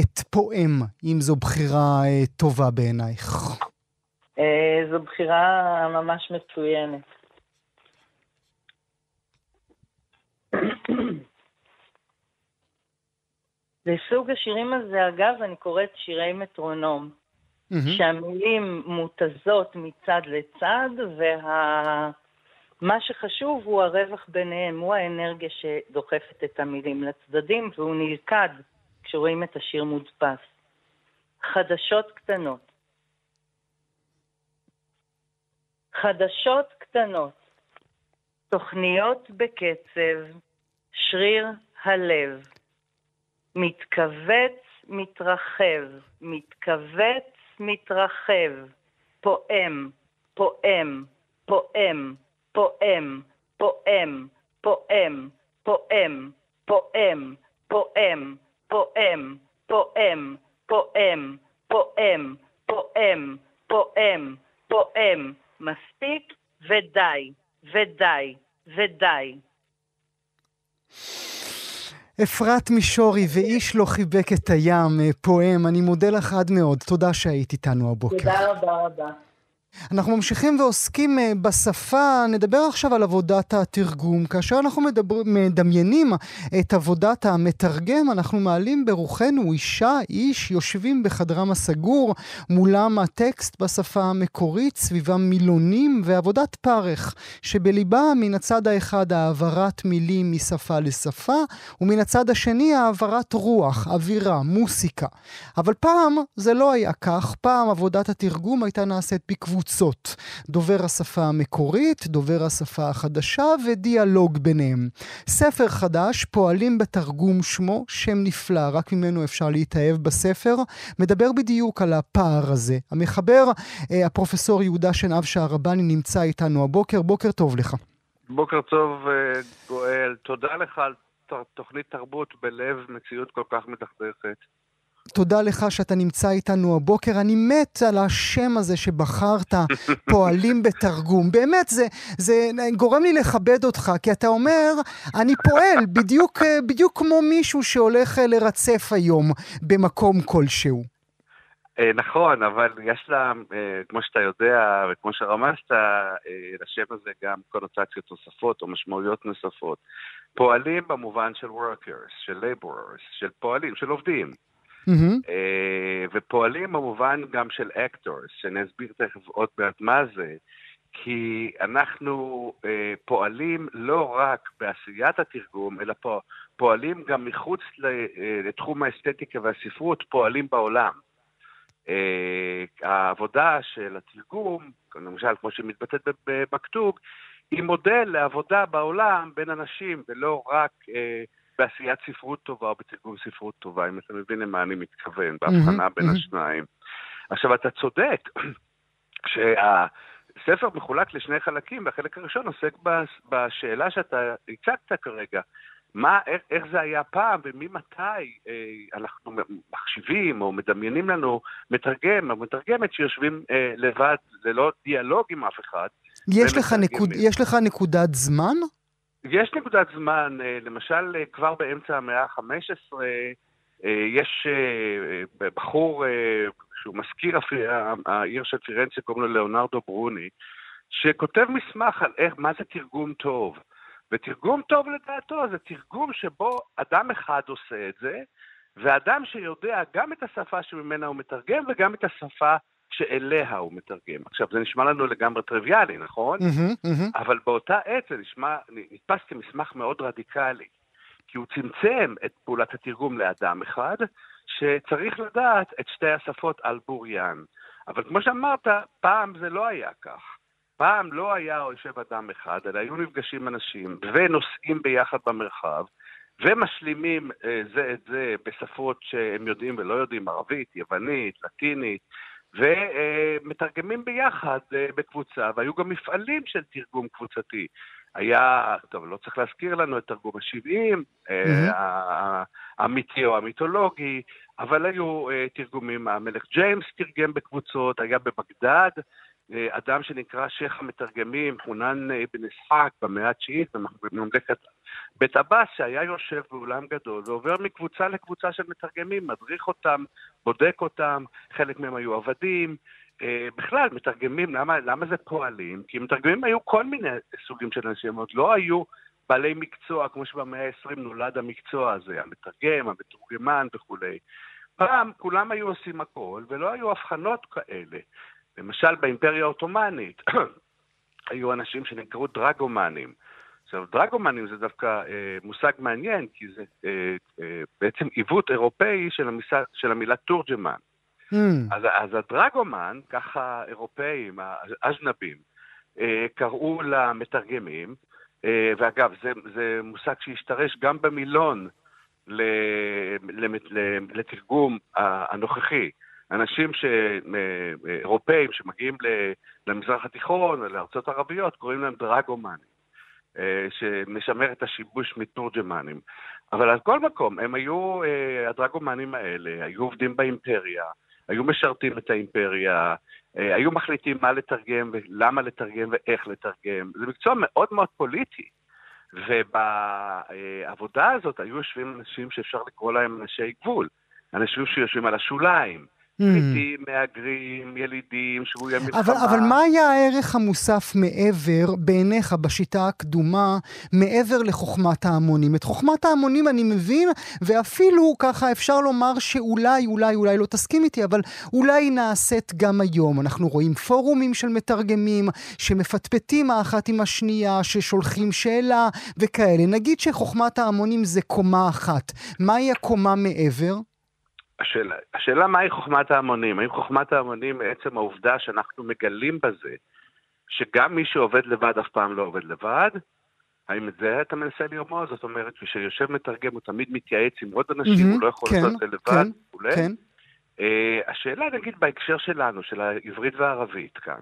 את פואם, אם זו בחירה אה, טובה בעינייך. אה, זו בחירה ממש מצוינת. לסוג השירים הזה, אגב, אני קוראת שירי מטרונום, mm-hmm. שהמילים מותזות מצד לצד, ומה שחשוב הוא הרווח ביניהם, הוא האנרגיה שדוחפת את המילים לצדדים, והוא נלכד כשרואים את השיר מודפס. חדשות קטנות. חדשות קטנות, תוכניות בקצב, שריר הלב, מתכווץ, מתרחב, מתכווץ, מתרחב, פועם, פועם, פועם, פועם, פועם, פועם, פועם, פועם, פועם, פועם, פועם, פועם, פועם, פועם, פועם, פועם, מספיק ודי, ודי, ודי. אפרת מישורי, ואיש לא חיבק את הים, אה, פועם, אני מודה לך עד מאוד. תודה שהיית איתנו הבוקר. תודה רבה רבה. אנחנו ממשיכים ועוסקים אה, בשפה, נדבר עכשיו על עבודת התרגום. כאשר אנחנו מדבר, מדמיינים את עבודת המתרגם, אנחנו מעלים ברוחנו אישה, איש, יושבים בחדרם הסגור, מולם הטקסט בשפה המקורית, סביבם מילונים ועבודת פרך, שבליבה מן הצד האחד העברת מילים משפה לשפה, ומן הצד השני העברת רוח, אווירה, מוסיקה. אבל פעם זה לא היה כך, פעם עבודת התרגום הייתה נעשית בקבוצה. קבוצות, דובר השפה המקורית, דובר השפה החדשה ודיאלוג ביניהם. ספר חדש, פועלים בתרגום שמו, שם נפלא, רק ממנו אפשר להתאהב בספר, מדבר בדיוק על הפער הזה. המחבר, אה, הפרופסור יהודה שנהב שערבני, נמצא איתנו הבוקר, בוקר טוב לך. בוקר טוב, אה, גואל. תודה לך על תוכנית תרבות בלב מציאות כל כך מתחדכת. תודה לך שאתה נמצא איתנו הבוקר. אני מת על השם הזה שבחרת, פועלים בתרגום. באמת, זה, זה גורם לי לכבד אותך, כי אתה אומר, אני פועל בדיוק, בדיוק כמו מישהו שהולך לרצף היום במקום כלשהו. אה, נכון, אבל יש לה, אה, כמו שאתה יודע וכמו שרמזת, אה, לשם הזה גם קונוטציות נוספות או משמעויות נוספות. פועלים במובן של workers, של laborers, של פועלים, של עובדים. Mm-hmm. ופועלים במובן גם של actors, שאני אסביר תכף עוד מעט מה זה, כי אנחנו אה, פועלים לא רק בעשיית התרגום, אלא פועלים גם מחוץ אה, לתחום האסתטיקה והספרות, פועלים בעולם. העבודה של התרגום, למשל כמו שהיא מתבטאת בכתוב, היא מודל לעבודה בעולם בין אנשים, ולא רק אה, בעשיית ספרות טובה או בתרגום ספרות טובה, אם אתה מבין למה אני מתכוון, בהבחנה בין השניים. עכשיו, אתה צודק, כשהספר מחולק לשני חלקים, והחלק הראשון עוסק בשאלה שאתה הצגת כרגע. מה, איך, איך זה היה פעם וממתי אה, אנחנו מחשיבים או מדמיינים לנו מתרגם או מתרגמת שיושבים אה, לבד ללא דיאלוג עם אף אחד. יש לך, נקוד, יש לך נקודת זמן? יש נקודת זמן, אה, למשל אה, כבר באמצע המאה ה-15 אה, יש בחור שהוא מזכיר העיר של פירנצה, קוראים לו ליאונרדו ברוני, שכותב מסמך על איך, מה זה תרגום טוב. ותרגום טוב לדעתו זה תרגום שבו אדם אחד עושה את זה, ואדם שיודע גם את השפה שממנה הוא מתרגם וגם את השפה שאליה הוא מתרגם. עכשיו, זה נשמע לנו לגמרי טריוויאלי, נכון? Mm-hmm, mm-hmm. אבל באותה עת זה נשמע, נתפס כמסמך מאוד רדיקלי, כי הוא צמצם את פעולת התרגום לאדם אחד, שצריך לדעת את שתי השפות על בוריין. אבל כמו שאמרת, פעם זה לא היה כך. פעם לא היה יושב אדם אחד, אלא היו נפגשים אנשים ונוסעים ביחד במרחב, ומשלימים אה, זה את זה בשפות שהם יודעים ולא יודעים, ערבית, יוונית, לטינית, ומתרגמים ביחד אה, בקבוצה, והיו גם מפעלים של תרגום קבוצתי. היה, טוב, לא צריך להזכיר לנו את תרגום ה-70, mm-hmm. האמיתי או המיתולוגי, אבל היו אה, תרגומים, המלך ג'יימס תרגם בקבוצות, היה בבגדד אה, אדם שנקרא שייח המתרגמים, חונן אבן ישחק במאה התשיעית בממלכת בית עבאס, שהיה יושב באולם גדול ועובר מקבוצה לקבוצה של מתרגמים, מדריך אותם, בודק אותם, חלק מהם היו עבדים. אה, בכלל, מתרגמים, למה, למה זה פועלים? כי מתרגמים היו כל מיני סוגים של אנשים, עוד לא היו בעלי מקצוע, כמו שבמאה ה-20 נולד המקצוע הזה, המתרגם, המתורגמן וכולי. פעם כולם היו עושים הכל, ולא היו הבחנות כאלה. למשל באימפריה העות'מאנית היו אנשים שנקראו דרגומנים. עכשיו, דרגומנים זה דווקא אה, מושג מעניין, כי זה אה, אה, בעצם עיוות אירופאי של, המסע, של המילה תורג'מן. Mm. אז, אז הדרגומן, ככה האירופאים, האז'נבים, אה, קראו למתרגמים, אה, ואגב, זה, זה מושג שהשתרש גם במילון לתרגום הנוכחי. אנשים ש... אירופאים שמגיעים למזרח התיכון לארצות ערביות, קוראים להם דרגומנים, אה, שמשמר את השיבוש מתורג'מנים. אבל על כל מקום, הם היו, אה, הדרגומנים האלה, היו עובדים באימפריה, היו משרתים את האימפריה, אה, היו מחליטים מה לתרגם ולמה לתרגם ואיך לתרגם. זה מקצוע מאוד מאוד פוליטי. ובעבודה הזאת היו יושבים אנשים שאפשר לקרוא להם אנשי גבול, אנשים שיושבים על השוליים, פליטים, mm. מהגרים, ילידים, שבויי מלחמה. אבל, אבל מה היה הערך המוסף מעבר, בעיניך, בשיטה הקדומה, מעבר לחוכמת ההמונים? את חוכמת ההמונים אני מבין, ואפילו ככה אפשר לומר שאולי, אולי, אולי לא תסכים איתי, אבל אולי היא נעשית גם היום. אנחנו רואים פורומים של מתרגמים שמפטפטים האחת עם השנייה, ששולחים שאלה וכאלה. נגיד שחוכמת ההמונים זה קומה אחת. מהי הקומה מעבר? השאלה, השאלה מהי חוכמת ההמונים? האם חוכמת ההמונים מעצם העובדה שאנחנו מגלים בזה שגם מי שעובד לבד אף פעם לא עובד לבד? האם את זה אתה מנסה לרמוז? זאת אומרת, כשיושב מתרגם הוא תמיד מתייעץ עם עוד אנשים, mm-hmm, הוא לא יכול כן, לעשות את זה לבד, כן, כן. Uh, השאלה נגיד בהקשר שלנו, של העברית והערבית כאן,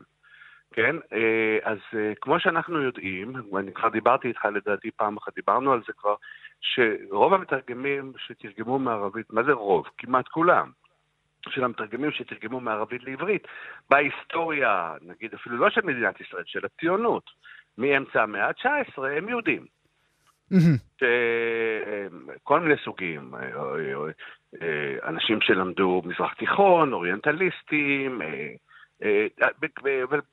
כן? Uh, אז uh, כמו שאנחנו יודעים, ואני כבר דיברתי איתך לדעתי פעם אחת, דיברנו על זה כבר, שרוב המתרגמים שתרגמו מערבית, מה זה רוב? כמעט כולם. של המתרגמים שתרגמו מערבית לעברית, בהיסטוריה, נגיד אפילו לא של מדינת ישראל, של הציונות, מאמצע המאה ה-19, הם יהודים. כל מיני סוגים, אנשים שלמדו מזרח תיכון, אוריינטליסטים,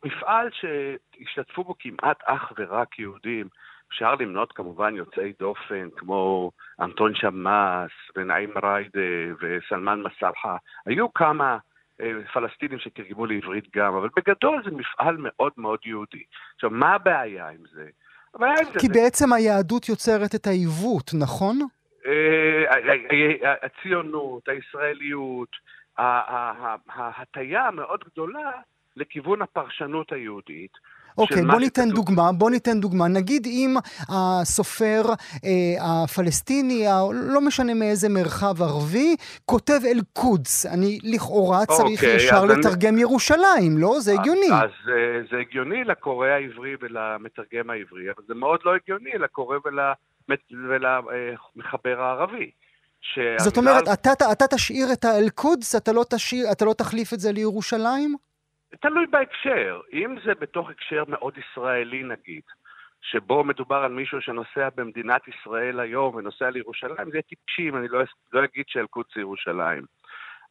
מפעל שהשתתפו בו כמעט אך ורק יהודים, אפשר למנות כמובן יוצאי דופן כמו אנטון שמאס ונעים ריידה וסלמן מסלחה. היו כמה אה, פלסטינים שתרגמו לעברית גם, אבל בגדול זה מפעל מאוד מאוד יהודי. עכשיו, מה הבעיה עם זה? כי זה... בעצם היהדות יוצרת את העיוות, נכון? אה, הציונות, הישראליות, ההטייה המאוד גדולה לכיוון הפרשנות היהודית. אוקיי, בוא ניתן שכתוב... דוגמה, בוא ניתן דוגמה. נגיד אם הסופר אה, הפלסטיני, לא משנה מאיזה מרחב ערבי, כותב אל-קודס. אני לכאורה צריך אוקיי, ישר לתרגם אני... ירושלים, לא? זה הגיוני. אז, אז אה, זה הגיוני לקורא העברי ולמתרגם העברי, אבל זה מאוד לא הגיוני לקורא ולמחבר הערבי. זאת אומרת, אתה, אתה תשאיר את האל-קודס, אתה, לא אתה לא תחליף את זה לירושלים? תלוי בהקשר. אם זה בתוך הקשר מאוד ישראלי נגיד, שבו מדובר על מישהו שנוסע במדינת ישראל היום ונוסע לירושלים, זה יהיה טיפשים, אני לא, לא אגיד שאל-קודס זה ירושלים.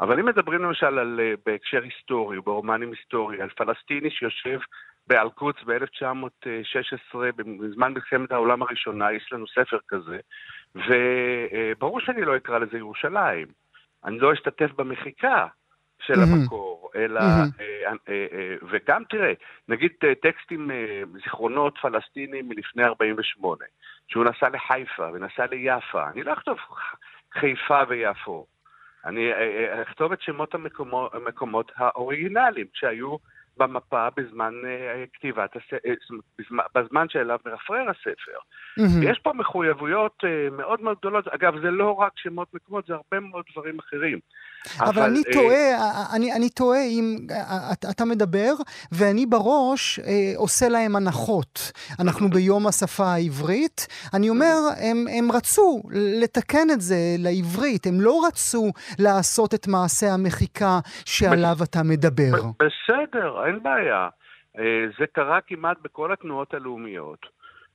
אבל אם מדברים למשל על, אה, בהקשר היסטורי, ברומנים היסטורי, על פלסטיני שיושב באל-קודס ב-1916, בזמן מלחמת העולם הראשונה, יש לנו ספר כזה, וברור שאני לא אקרא לזה ירושלים. אני לא אשתתף במחיקה, של. המקור, אלא. אה, אה, אה, וגם תראה, נגיד טקסטים, זיכרונות פלסטינים מלפני 48, שהוא נסע לחיפה ונסע ליפה, אני לא אכתוב חיפה ויפו, אני אכתוב את שמות המקומות, המקומות האוריגינליים שהיו במפה בזמן כתיבת, הספר, בזמן שאליו מרפרר הספר. Mm-hmm. יש פה מחויבויות מאוד מאוד גדולות, אגב, זה לא רק שמות מקומות, זה הרבה מאוד דברים אחרים. אבל, אבל אני אה, טועה, אני, אני טועה אם אתה מדבר, ואני בראש אה, עושה להם הנחות. אנחנו ביום השפה העברית. אני אומר, הם, הם רצו לתקן את זה לעברית, הם לא רצו לעשות את מעשה המחיקה שעליו אתה מדבר. בסדר, אין בעיה. אה, זה קרה כמעט בכל התנועות הלאומיות,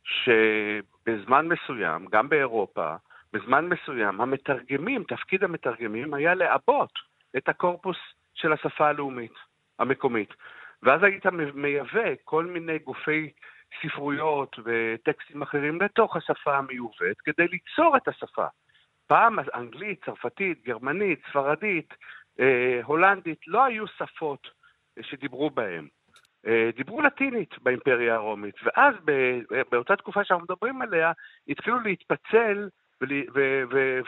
שבזמן מסוים, גם באירופה, בזמן מסוים, המתרגמים, תפקיד המתרגמים היה לעבות את הקורפוס של השפה הלאומית, המקומית. ואז היית מייבא כל מיני גופי ספרויות וטקסטים אחרים לתוך השפה המיובאת כדי ליצור את השפה. פעם אנגלית, צרפתית, גרמנית, ספרדית, אה, הולנדית, לא היו שפות שדיברו בהן. אה, דיברו לטינית באימפריה הרומית, ואז באותה תקופה שאנחנו מדברים עליה, התחילו להתפצל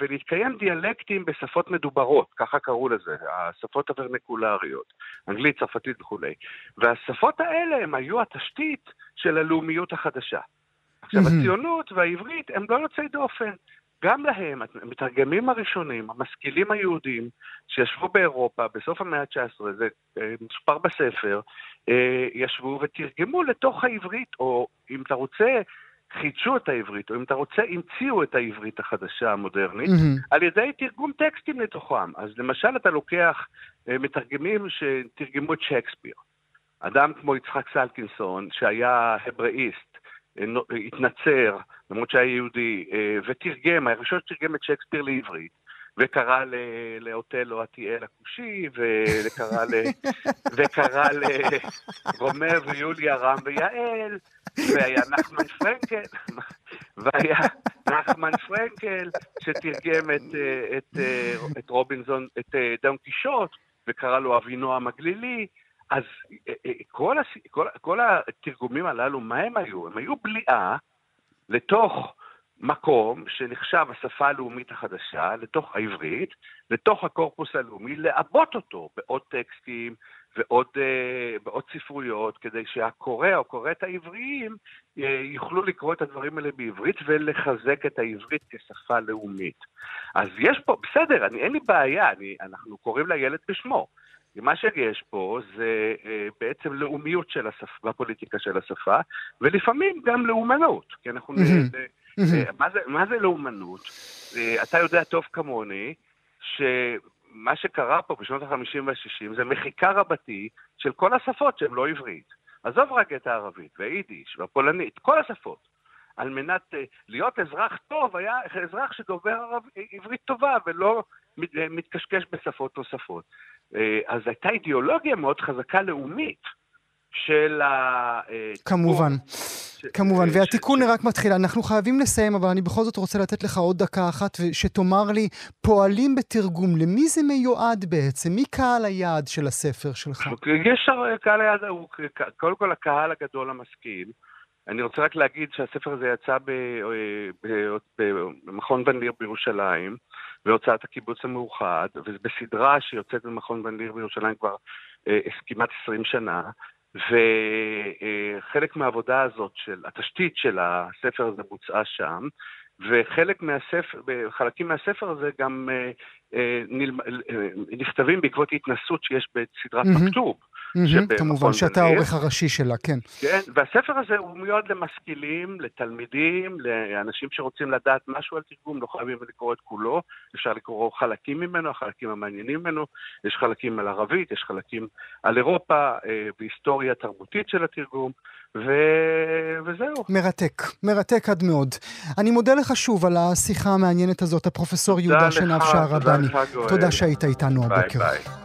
ולהתקיים דיאלקטים בשפות מדוברות, ככה קראו לזה, השפות הוורנקולריות, אנגלית, צרפתית וכולי. והשפות האלה הם היו התשתית של הלאומיות החדשה. עכשיו, הציונות והעברית הם לא יוצאי דופן. גם להם, המתרגמים הראשונים, המשכילים היהודים שישבו באירופה בסוף המאה ה-19, זה אה, מסופר בספר, אה, ישבו ותרגמו לתוך העברית, או אם אתה רוצה, חידשו את העברית, או אם אתה רוצה, המציאו את העברית החדשה המודרנית, mm-hmm. על ידי תרגום טקסטים לתוכם. אז למשל, אתה לוקח אה, מתרגמים שתרגמו את שייקספיר. אדם כמו יצחק סלקינסון, שהיה הבראיסט, התנצר, למרות שהיה יהודי, אה, ותרגם, הראשון שתרגם את שייקספיר לעברית. וקרא לאוטלו עטיאל הכושי, וקרא, ל... וקרא לרומר ויוליה רם ויעל, והיה נחמן פרנקל, והיה נחמן פרנקל שתרגם את, את, את רובינזון, את דון קישוט, וקרא לו אבינועם הגלילי. אז כל, הס... כל, כל התרגומים הללו, מה הם היו? הם היו בליעה לתוך מקום שנחשב השפה הלאומית החדשה, לתוך העברית, לתוך הקורפוס הלאומי, לעבות אותו בעוד טקסטים ועוד, בעוד ספרויות, כדי שהקורא או קוראת העבריים יוכלו לקרוא את הדברים האלה בעברית ולחזק את העברית כשפה לאומית. אז יש פה, בסדר, אני, אין לי בעיה, אני, אנחנו קוראים לילד בשמו. מה שיש פה זה uh, בעצם לאומיות של השפה, בפוליטיקה של השפה, ולפעמים גם לאומנות, כי אנחנו... Mm-hmm. אה, מה זה, מה זה לאומנות? אה, אתה יודע טוב כמוני, שמה שקרה פה בשנות ה-50 וה-60 זה מחיקה רבתי של כל השפות שהן לא עברית. עזוב רק את הערבית והיידיש והפולנית, כל השפות. על מנת להיות אזרח טוב, היה אזרח שדובר ערב, עברית טובה ולא מת, מתקשקש בשפות נוספות. Uh, אז הייתה אידיאולוגיה מאוד חזקה לאומית של ה... כמובן. כמובן, והתיקון רק מתחיל. אנחנו חייבים לסיים, אבל אני בכל זאת רוצה לתת לך עוד דקה אחת, שתאמר לי, פועלים בתרגום, למי זה מיועד בעצם? מי קהל היעד של הספר שלך? יש קהל היעד, הוא קודם כל הקהל הגדול המשכיל. אני רוצה רק להגיד שהספר הזה יצא במכון ון ליר בירושלים, והוצאת הקיבוץ המאוחד, וזה בסדרה שיוצאת במכון בן ליר בירושלים כבר אה, כמעט 20 שנה, וחלק מהעבודה הזאת של, התשתית של הספר הזה בוצעה שם, וחלק מהספר, חלקים מהספר הזה גם אה, אה, אה, נכתבים בעקבות התנסות שיש בסדרת mm-hmm. מכתוב. Mm-hmm, כמובן, שאתה העורך הראשי שלה, כן. כן, והספר הזה הוא מיועד למשכילים, לתלמידים, לאנשים שרוצים לדעת משהו על תרגום, לא חייבים לקרוא את כולו, אפשר לקרוא חלקים ממנו, החלקים המעניינים ממנו, יש חלקים על ערבית, יש חלקים על אירופה, והיסטוריה תרבותית של התרגום. ו... וזהו. מרתק, מרתק עד מאוד. אני מודה לך שוב על השיחה המעניינת הזאת, הפרופסור יהודה. תודה לך, גואל. תודה שהיית איתנו הבוקר. ביי ביי.